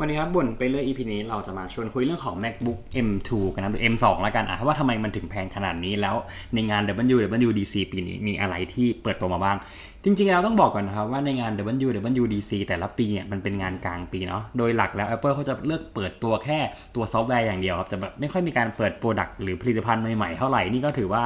วันนี้ครับบ่นไปเรื่อย EP นี้เราจะมาชวนคุยเรื่องของ MacBook M2 กันนะหรือ M2 แล้วกันอะว่าทำไมมันถึงแพงขนาดนี้แล้วในงาน WWDC ปีนี้มีอะไรที่เปิดตัวมาบ้าง จริงๆเราต้องบอกก่อนนะครับว่าในงาน WWDC แต่ละปีเนี่ยมันเป็นงานกลางปีเนาะโดยหลักแล้ว Apple เขาจะเลือกเปิดตัวแค่ตัวซอฟต์แวร์อย่างเดียวครับจะแบบไม่ค่อยมีการเปิด product หรือผลิตภัณฑ์ใหม่ๆเท่าไหร่นี่ก็ถือว่า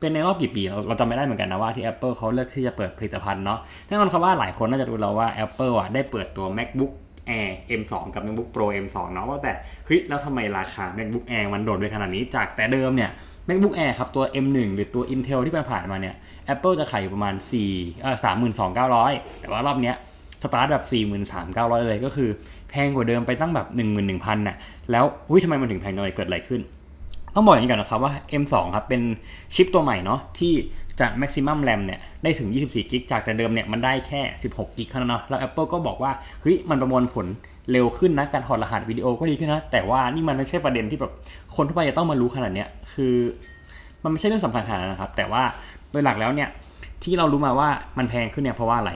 เป็นในรอบกี่ปีเราจำไม่ได้เหมือนกันนะว่าที่ Apple เขาเลือกที่จะเปิดผลิตภัณฑ์เนาะแน่นอนครับว่าหลายคนน่าจะรู้แล้วว่า Apple อะได้เปิดตัว MacBook Air M2 กับ MacBook Pro M2 เนาะว่าแต่เฮ้ยแล้วทำไมราคา MacBook Air มันโดดไปขนาดนี้จากแต่เดิมเนี่ย MacBook Air ครับตัว M1 หรือตัว Intel ที่ผ่านมาเนี่ย Apple จะขายอยู่ประมาณ4เอ่อ32,900 แต่ว่ารอบเนี้ยสตาร์ทแบบ 43,900 เลยก็คือแพงกว่าเดิมไปตั้งแบบ 11,000น่ะแล้วหุ้ยทำไมมันถึงแพงจังเลยเกิดอะไรขึ้นต้องบอกอย่างนี้ก่อนนะครับว่า M2 ครับเป็นชิปตัวใหม่เนาะที่ จะ maximum RAM เนี่ยได้ถึง 24 กิกจากแต่เดิมเนี่ยมันได้แค่ 16 กิกเท่านั้นเนาะแล้ว Apple ก็บอกว่าเฮ้ยมันประมวลผลเร็วขึ้นนะการถอดรหัสวิดีโอก็ดีขึ้นนะแต่ว่านี่มันไม่ใช่ประเด็นที่แบบคนทั่วไปจะต้องมารู้ขนาดเนี้ยคือมันไม่ใช่เรื่องสำคัญขนาดนะครับ แต่ว่าโดยหลักแล้วเนี่ยที่เรารู้มาว่ามันแพงขึ้นเนี่ยเพราะว่าอะไร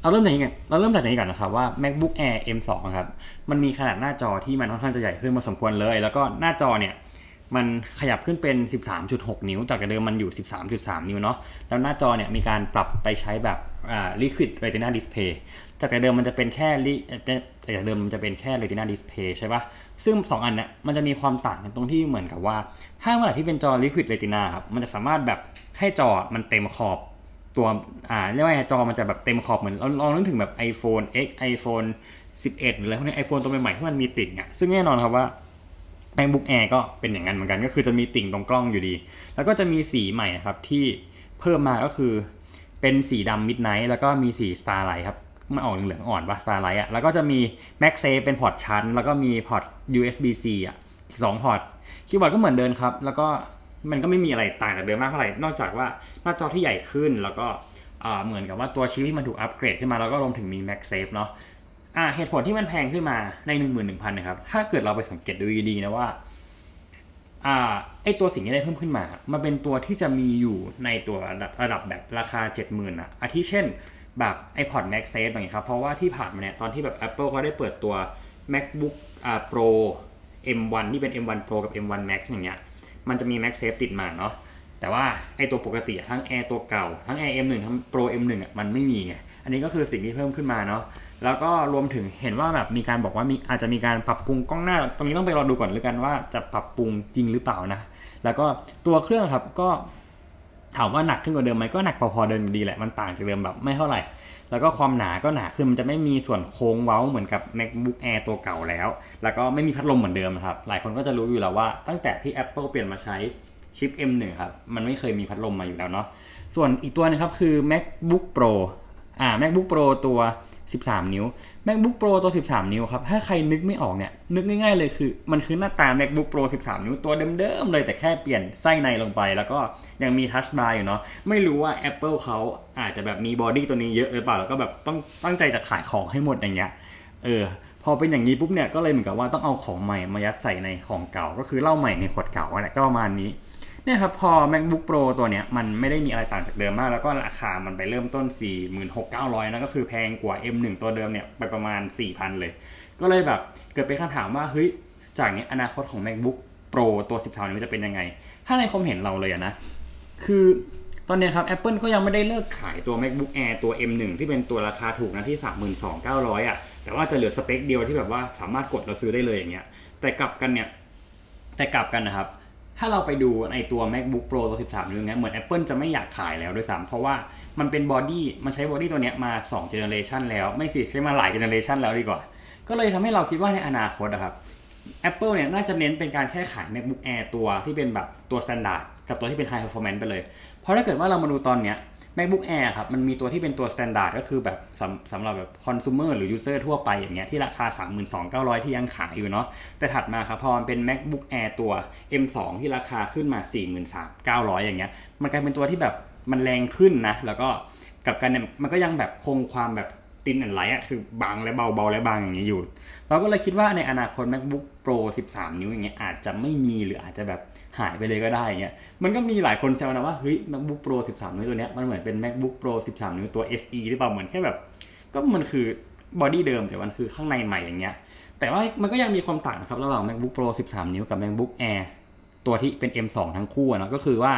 เราเริ่มจากนี้ก่อนเราเริ่มจากนี้ก่อนนะครับว่า MacBook Air M2 ครับมันมีขนาดหน้าจอที่มันค่อนข้างจะใหญ่ขึ้นมาสมควรเลย แล้วก็หน้าจอเนี่ย มันขยับขึ้นเป็น 13.6 นิ้ว จากเดิมมันอยู่ 13.3 นิ้วเนาะ แล้วหน้าจอเนี่ยมีการปรับไปใช้แบบอ่า Liquid Retina Display จากแต่เดิมมันจะเป็นแค่ลิจากเดิมมันจะเป็นแค่ Retina Display ใช่ปะซึ่ง 2 อันเนี่ยมันจะมีความต่างกันตรงที่เหมือนกับว่า ถ้าเมื่อไหร่ที่เป็นจอ Liquid Retina ครับ มันจะสามารถแบบให้จอมันเต็มขอบตัว อ่า เรียกว่าจอมันจะแบบเต็มขอบเหมือนเราลองนึกถึงแบบ iPhone X iPhone 11 หรืออะไรพวกนี้ iPhone ตัวใหม่ๆที่มันมีติ่งอะซึ่งแน่นอนครับว่า MacBook Air ก็เป็นอย่างนั้นเหมือนกัน ก็คือจะมีติ่งตรงกล้องอยู่ดี แล้วก็จะมีสีใหม่นะครับที่เพิ่มมาก็คือเป็นสีดำ Midnight แล้วก็มีสี Starlight ครับมันออกเหลืองๆอ่อนปะ Starlight อะแล้วก็จะมี MagSafe เป็นพอร์ตชาร์จ แล้วก็มีพอร์ต USB-C อะสองพอร์ตคีย์บอร์ดก็เหมือนเดิมครับ แล้วก็มันก็ไม่มีอะไรต่างจากเดิมมากเท่าไหร่ นอกจากว่าหน้าจอที่ใหญ่ขึ้นแล้วก็เหมือนกับว่าตัวชิปที่มันถูกอัปเกรดขึ้นมาแล้วก็รวมถึงมี MagSafe เนาะ อ่าเหตุผลที่มันแพงขึ้นมาใน11,000นหนึ่งพันนะครับ ถ้าเกิดเราไปสังเกตดูดีๆนะว่า อ่า ไอตัวสิ่งที่ได้เพิ่มขึ้นมา มันเป็นตัวที่จะมีอยู่ในตัวระดับแบบราคา70,000อะอาทิเช่น แบบ iPod MagSafe อย่างเงี้ยครับ เพราะว่าที่ผ่านมาเนี่ย ตอนที่แบบ Apple เขาได้เปิดตัว MacBook อ่า Pro M1 ที่เป็น M1 Pro กับ M1 Max อย่างเงี้ย มันจะมี MagSafe ติดมาเนาะ แต่ว่าไอตัวปกติทั้ง Air ตัวเก่า ทั้ง Air M1 ทั้ง Pro M1 อะ มันไม่มีไง อันนี้ก็คือสิ่งที่เพิ่มขึ้นมาเนาะ แล้วก็รวมถึงเห็นว่าแบบมีการบอกว่ามีอาจจะมีการปรับปรุงกล้องหน้า ตรงนี้ต้องไปรอดูก่อนเลยกันว่าจะปรับปรุงจริงหรือเปล่านะ แล้วก็ตัวเครื่องครับก็ถามว่าหนักขึ้นกว่าเดิมไหมก็หนักพอๆเดิมดีแหละมันต่างจากเดิมแบบไม่เท่าไหร่ แล้วก็ความหนาก็หนาขึ้นมันจะไม่มีส่วนโค้งเว้าเหมือนกับ MacBook Air ตัวเก่าแล้ว แล้วก็ไม่มีพัดลมเหมือนเดิมครับ หลายคนก็จะรู้อยู่แล้วว่าตั้งแต่ที่ Apple เปลี่ยนมาใช้ชิป M1 ครับมันไม่เคยมีพัดลมมาอยู่แล้วเนาะส่วนอีกตัวนึงครับคือ MacBook Pro อ่า MacBook Pro ตัว 13 นิ้ว MacBook Pro ตัว 13 นิ้วครับ ถ้าใครนึกไม่ออกเนี่ย นึกง่ายๆเลยคือ มันคือหน้าตา MacBook Pro 13 นิ้วตัวเดิมๆเลยแต่แค่เปลี่ยนไส้ในลงไป แล้วก็ยังมี Touch Bar อยู่เนาะ ไม่รู้ว่า Apple เขาอาจจะแบบมีบอดี้ตัวนี้เยอะหรือเปล่า แล้วก็แบบต้องตั้งใจจะขายของให้หมดอย่างเงี้ย เออ พอเป็นอย่างนี้ปุ๊บเนี่ย ก็เลยเหมือนกับว่าต้องเอาของใหม่มายัดใส่ในของเก่า ก็คือเหล้าใหม่ในขวดเก่าแหละก็ประมาณนี้ เนี่ยครับพอ macbook pro ตัวเนี้ยมันไม่ได้มีอะไรต่างจากเดิมมาก แล้วก็ราคามันไปเริ่มต้น 46,900นะก็คือแพงกว่า M1 ตัวเดิมเนี่ยไปประมาณ 4,000 เลย ก็เลยแบบเกิดเป็นคำถามว่าเฮ้ยจากนี้อนาคตของ macbook pro ตัว 13นิ้วจะเป็นยังไง ถ้าในความเห็นเราเลยอะนะ คือตอนนี้ครับ Apple ก็ยังไม่ได้เลิกขายตัว macbook air ตัว M1 ที่เป็นตัวราคาถูกนะที่ 32,900อะแต่ว่าจะเหลือสเปคเดียวที่แบบว่าสามารถกดเราซื้อได้เลยอย่างเงี้ยแต่กลับกันเนี่ยแต่กลับกันนะครับ ถ้าเราไปดูในตัว macbook pro ตัว 13 นิ้วเงี้ยเหมือน Apple จะไม่อยากขายแล้วด้วยซ้ำเพราะว่ามันเป็น body มันใช้ body ตัวเนี้ยมา2 generation แล้วไม่สิใช้มาหลาย generation แล้วดีกว่า ก็เลยทำให้เราคิดว่าในอนาคตนะครับ Apple เนี่ยน่าจะเน้นเป็นการแค่ขาย macbook air ตัวที่เป็นแบบตัว standard กับตัวที่เป็น high performance ไปเลย เพราะถ้าเกิดว่าเรามาดูตอนเนี้ย macbook air ครับ มันมีตัวที่เป็นตัว standard ก็คือแบบสำสำหรับแบบ consumer หรือ user ทั่วไปอย่างเงี้ยที่ราคา 32,900 ที่ยังขายอยู่เนาะแต่ถัดมาครับพอมันเป็น macbook air ตัว m2 ที่ราคาขึ้นมา 43,900 อย่างเงี้ยมันกลายเป็นตัวที่แบบมันแรงขึ้นนะแล้วก็กับกันเนี่ยมันก็ยังแบบคงความแบบ ตินแอนไลท์อะคือบางและเบาเบาและบางอย่างนี้อยู่ เราก็เลยคิดว่าในอนาคต macbook pro 13 นิ้วอย่างเงี้ยอาจจะไม่มีหรืออาจจะแบบหายไปเลยก็ได้เงี้ยมันก็มีหลายคนแซวนะว่าเฮ้ย macbook pro 13 นิ้วตัวเนี้ยมันเหมือนเป็น macbook pro 13 นิ้วตัว SE หรือเปล่าเหมือนแค่แบบ ก็มันคือ body เดิมแต่มันคือข้างในใหม่อย่างเงี้ยแต่ว่ามันก็ยังมีความต่างนะครับระหว่าง MacBook Pro 13 นิ้วกับ MacBook Air ตัวที่เป็น M2 ทั้งคู่นะก็คือว่า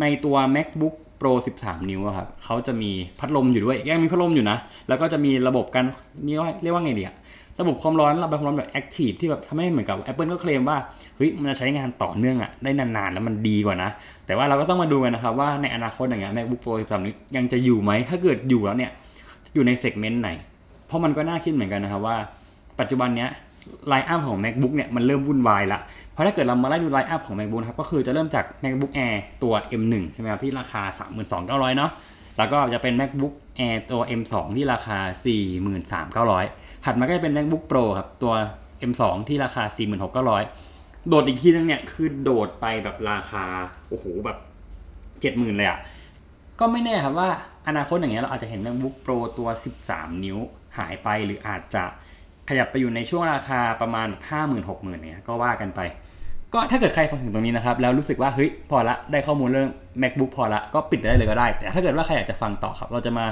ในตัว MacBook Pro 13 นิ้วครับเขาจะมีพัดลมอยู่ด้วยยังมีพัดลมอยู่นะ แล้วก็จะมีระบบการนี่ว่าเรียกว่าไงดีอะระบบความร้อนระบายความร้อนแบบ active ที่แบบทำให้เหมือนกับ Apple ก็เคลมว่าเฮ้ยมันจะใช้งานต่อเนื่องอะได้นานๆ แล้วมันดีกว่านะ แต่ว่าเราก็ต้องมาดูกันนะครับว่าในอนาคตอย่างเงี้ย MacBook Pro 13นิ้วยังจะอยู่ไหมถ้าเกิดอยู่แล้วเนี่ยอยู่ใน segment ไหน เพราะมันก็น่าคิดเหมือนกันนะครับว่า ปัจจุบันเนี้ย lineup ของ MacBook เนี่ยมันเริ่มวุ่นวายละเพราะถ้าเกิดเรามาไล่ดู lineup ของ MacBook ครับก็คือจะเริ่มจาก MacBook Air ตัว M1 ใช่ไหมครับที่ราคา 32,900 เนาะแล้วก็จะเป็น MacBook Air ตัว M2 ที่ราคา 43,900 ถัดมาก็จะเป็น MacBook Pro ครับตัว M2 ที่ราคา 46,900 โดดอีกทีนึงเนี่ยคือโดดไปแบบราคาโอ้โหแบบ70,000เลยอะก็ไม่แน่ครับว่าอนาคตอย่างเงี้ยเราอาจจะเห็น MacBook Pro ตัว 13 นิ้วหายไปหรืออาจจะ ขยับไปอยู่ในช่วงราคาประมาณห้าหมื่นหกหมื่นเนี่ยก็ว่ากันไป ก็ถ้าเกิดใครฟังถึงตรงนี้นะครับ แล้วรู้สึกว่าเฮ้ยพอละได้ข้อมูลเรื่อง macbook พอละก็ปิดได้เลยก็ได้ แต่ถ้าเกิดว่าใครอยากจะฟังต่อครับ เราจะมา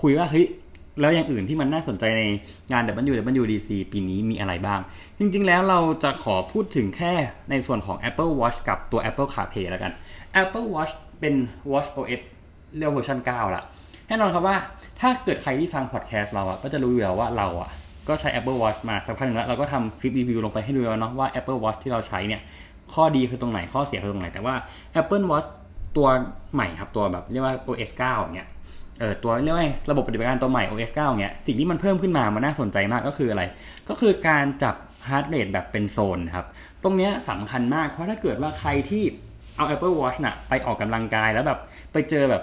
คุยว่าเฮ้ยแล้วอย่างอื่นที่มันน่าสนใจในงาน WWDC ปีนี้มีอะไรบ้าง จริงๆ แล้วเราจะขอพูดถึงแค่ในส่วนของ Apple Watch กับตัว Apple CarPlay แล้วกัน Apple Watch เป็น Watch OS เรียกเวอร์ชัน9ละแน่นอนครับว่าถ้าเกิดใครที่ฟังพอดแคสต์เราอะก็จะรู้อยู่แล้วว่าเราอะ ก็ใช้ Apple Watch มาสักพักหนึ่งแล้วเราก็ทำคลิปรีวิวลงไปให้ดูแล้วเนาะว่า Apple Watch ที่เราใช้เนี่ยข้อดีคือตรงไหนข้อเสียคือตรงไหน แต่ว่า Apple Watch ตัวใหม่ครับตัวแบบเรียกว่า OS 9เนี่ยเออตัวเรียกว่าระบบปฏิบัติการตัวใหม่ OS 9เนี่ยสิ่งที่มันเพิ่มขึ้นมามันน่าสนใจมากก็คืออะไร ก็คือการจับ heart rate แบบเป็นโซนครับตรงนี้สำคัญมากเพราะถ้าเกิดว่าใครที่เอา Apple Watch น่ะไปออกกำลังกายแล้วแบบไปเจอแบบ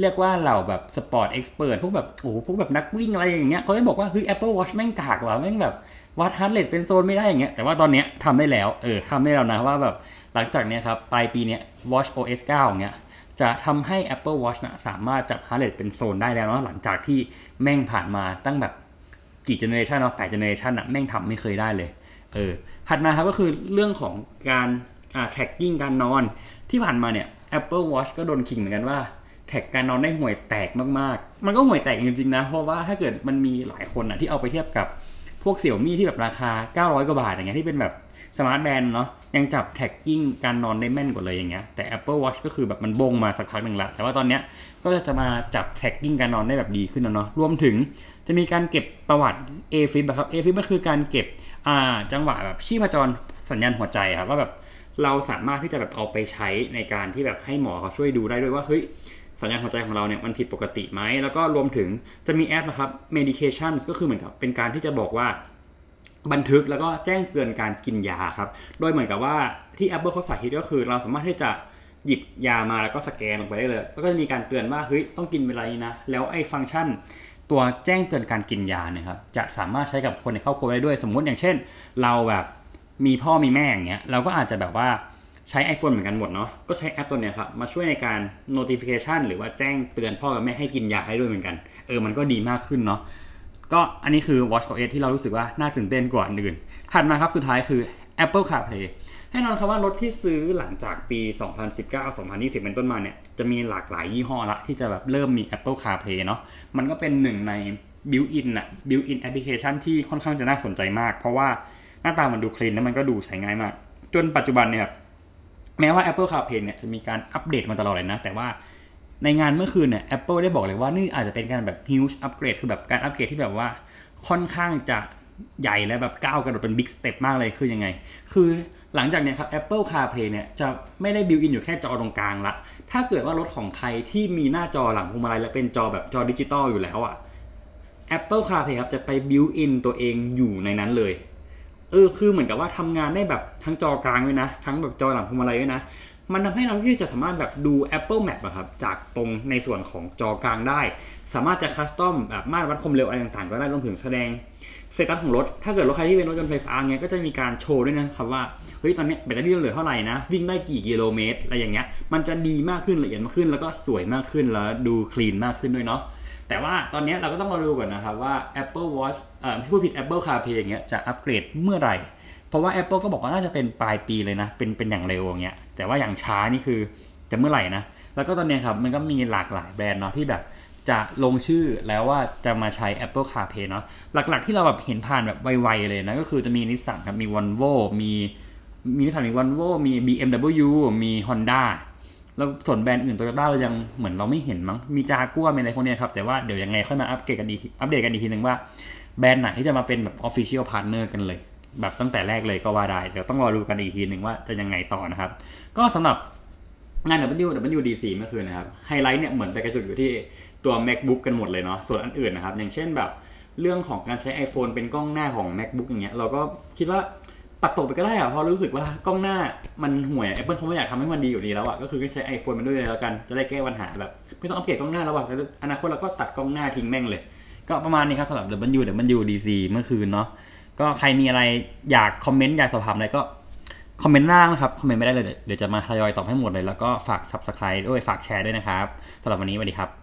เรียกว่าเราแบบ sport expert พวกแบบโอ้พวกแบบนักวิ่งอะไรอย่างเงี้ยเขาจะบอกว่าเฮ้ย Apple Watch แม่งกากว่ะแม่งแบบวัด heart rate เป็นโซนไม่ได้อย่างเงี้ยแต่ว่าตอนเนี้ยทำได้แล้วเออทำได้แล้วนะว่าแบบหลังจากเนี้ยครับปลายปีเนี้ย Watch OS 9เงี้ยจะทำให้ Apple Watch นะสามารถจับ heart rate เป็นโซนได้แล้วเนาะหลังจากที่แม่งผ่านมาตั้งแบบกี่ generation เนาะแปด generation อะแม่งทำไม่เคยได้เลยเออถัดมาครับก็คือเรื่องของการอ่า tracking การนอนที่ผ่านมาเนี่ย Apple Watch ก็โดนขิงเหมือนกันว่า track การนอนได้ห่วยแตกมากๆ มันก็ห่วยแตกจริงๆนะ เพราะว่าถ้าเกิดมันมีหลายคนนะที่เอาไปเทียบกับพวกเสี่ยวมี่ที่แบบราคา 900 กว่าบาทอย่างเงี้ยที่เป็นแบบ smart band เนาะยังจับ tracking การนอนได้แม่นกว่าเลยอย่างเงี้ยแต่ Apple Watch ก็คือแบบมันบ้งมาสักพักหนึ่งละ แต่ว่าตอนเนี้ยก็จะมาจับแท็กกิ้งการนอนได้แบบดีขึ้นแล้วเนาะรวมถึงจะมีการเก็บประวัติ AFib นะครับ AFib มันคือการเก็บอ่าจังหวะแบบชีพจรสัญญาณหัวใจครับว่าแบบเราสามารถที่จะแบบเอาไปใช้ในการที่แบบให้หมอเขาช่วยดูได้ด้วยว่าเฮ้ย สัญญาณหัวใจของเราเนี่ยมันผิดปกติไหมแล้วก็รวมถึงจะมีแอปนะครับ medication ก็คือเหมือนกับเป็นการที่จะบอกว่าบันทึกแล้วก็แจ้งเตือนการกินยาครับ โดยเหมือนกับว่าที่ Apple เขาสาธิตก็คือเราสามารถที่จะหยิบยามาแล้วก็สแกนลงไปได้เลย แล้วก็จะมีการเตือนว่าเฮ้ยต้องกินเวลานี้นะ แล้วไอ้ฟังก์ชันตัวแจ้งเตือนการกินยาเนี่ยครับ จะสามารถใช้กับคนในครอบครัวได้ด้วย สมมุติอย่างเช่น เราแบบมีพ่อมีแม่อย่างเงี้ย เราก็อาจจะแบบว่า ใช้ iPhone เหมือนกันหมดเนาะก็ใช้แอปตัวเนี้ยครับมาช่วยในการ notification หรือว่าแจ้งเตือนพ่อกับแม่ให้กินยาให้ด้วยเหมือนกัน เออมันก็ดีมากขึ้นเนาะก็อันนี้คือ Watch OS ที่เรารู้สึกว่าน่าตื่นเต้นกว่าอื่นถัดมาครับสุดท้ายคือ Apple CarPlay แน่นอนครับว่ารถที่ซื้อหลังจากปี 2019-2020 เป็นต้นมาเนี่ย จะมีหลากหลายยี่ห้อละที่จะแบบเริ่มมี Apple CarPlay เนาะ มันก็เป็นหนึ่งใน built-in อะ built-in application ที่ค่อนข้างจะน่าสนใจมาก เพราะว่าหน้าตามันดูคลีนแล้วมันก็ดูใช้ง่ายมาก จนปัจจุบันเนี่ย แม้ว่า Apple CarPlay เนี่ยจะมีการอัปเดตมาตลอดเลยนะ แต่ว่าในงานเมื่อคืนเนี่ย Apple ได้บอกเลยว่านี่อาจจะเป็นการแบบ huge upgrade คือแบบการอัปเกรดที่แบบว่าค่อนข้างจะใหญ่และแบบก้าวกระโดดเป็น big step มากเลยคือยังไง คือหลังจากเนี้ยครับ Apple CarPlay เนี่ยจะไม่ได้ built-in อยู่แค่จอตรงกลางละ ถ้าเกิดว่ารถของใครที่มีหน้าจอหลังพวงมาลัยและเป็นจอแบบจอดิจิตอลอยู่แล้วอะ Apple CarPlay ครับจะไป built-in ตัวเองอยู่ในนั้นเลย เออคือเหมือนกับว่าทำงานได้แบบทั้งจอกลางด้วยนะ ทั้งแบบจอหลังพวงมาลัยด้วยนะ มันทำให้เราที่จะสามารถแบบดู Apple Map อะครับจากตรงในส่วนของจอกลางได้ สามารถจะ custom แบบมาตรวัดความเร็วอะไรต่างๆ ก็ได้รวมถึงแสดง status ของรถ ถ้าเกิดรถใครที่เป็นรถยนต์ไฟฟ้าเงี้ยก็จะมีการโชว์ด้วยนะครับว่า เฮ้ยตอนนี้แบตเตอรี่เหลือเท่าไหร่นะ วิ่งได้กี่กิโลเมตรอะไรอย่างเงี้ย มันจะดีมากขึ้นละเอียดมากขึ้นแล้วก็สวยมากขึ้นแล้วดู clean มากขึ้นด้วยเนาะ แต่ว่าตอนนี้เราก็ต้องมาดูก่อนนะครับว่า Apple Watch เอ่อพูดผิด Apple CarPlay อย่างเงี้ยจะอัปเกรดเมื่อไหร่ เพราะว่า Apple ก็บอกว่าน่าจะเป็นปลายปีเลยนะ เป็นเป็นอย่างเร็วอย่างเงี้ยแต่ว่าอย่างช้านี่คือจะเมื่อไหร่นะแล้วก็ตอนนี้ครับมันก็มีหลากหลายแบรนด์เนาะที่แบบจจะลงชื่อแล้วว่าจะมาใช้ Apple CarPlay เนาะหลักๆที่เราแบบเห็นผ่านแบบไวๆเลยนะก็คือจะมีนิสสันครับมี Volvo มีมีนิสสันมี Volvo มี BMW มี Honda แล้วส่วนแบรนด์อื่นโตโยต้าเรายังเหมือนเราไม่เห็นมั้งมีจากัวมีอะไรพวกเนี้ยครับแต่ว่าเดี๋ยวยังไงค่อยมาอัปเกรดกันอีกอัปเดตกันอีกทีนึงว่าแบรนด์ไหนที่จะมาเป็นแบบ Official Partner กันเลย แบบตั้งแต่แรกเลยก็ว่าได้เดี๋ยวต้องรอดูกันอีกทีหนึ่งว่าจะยังไงต่อนะครับ ก็สำหรับงาน WWDC เมื่อคืนนะครับไฮไลท์เนี่ยเหมือนไปกระจุกอยู่ที่ตัว MacBook กันหมดเลยเนาะส่วนอันอื่นนะครับ อย่างเช่นแบบเรื่องของการใช้ iPhone เป็นกล้องหน้าของ MacBook อย่างเงี้ยเราก็คิดว่า ปัดตกไปก็ได้อะเพราะรู้สึกว่ากล้องหน้ามันห่วย Apple เขาไม่อยากทำให้มันดีอยู่ดีแล้วอะก็คือก็ใช้ iPhone มันด้วยเลยแล้วกัน จะได้แก้ปัญหาแบบ ไม่ต้องอัปเกรดกล้องหน้าแล้วอะแล้วอนาคตเราก็ตัดกล้องหน้าทิ้งแม่งเลย ก็ประมาณนี้ครับสำหรับ WWDC เมื่อคืนเนาะก็ใครมีอะไรอยากคอมเมนต์อยากสอบถามอะไรก็คอมเมนต์ล่างนะครับคอมเมนต์ไม่ได้เลยเดี๋ยวจะมาทยอยตอบให้หมดเลยแล้วก็ฝาก subscribe ด้วยฝากแชร์ด้วยนะครับสำหรับวันนี้สวัสดีครับ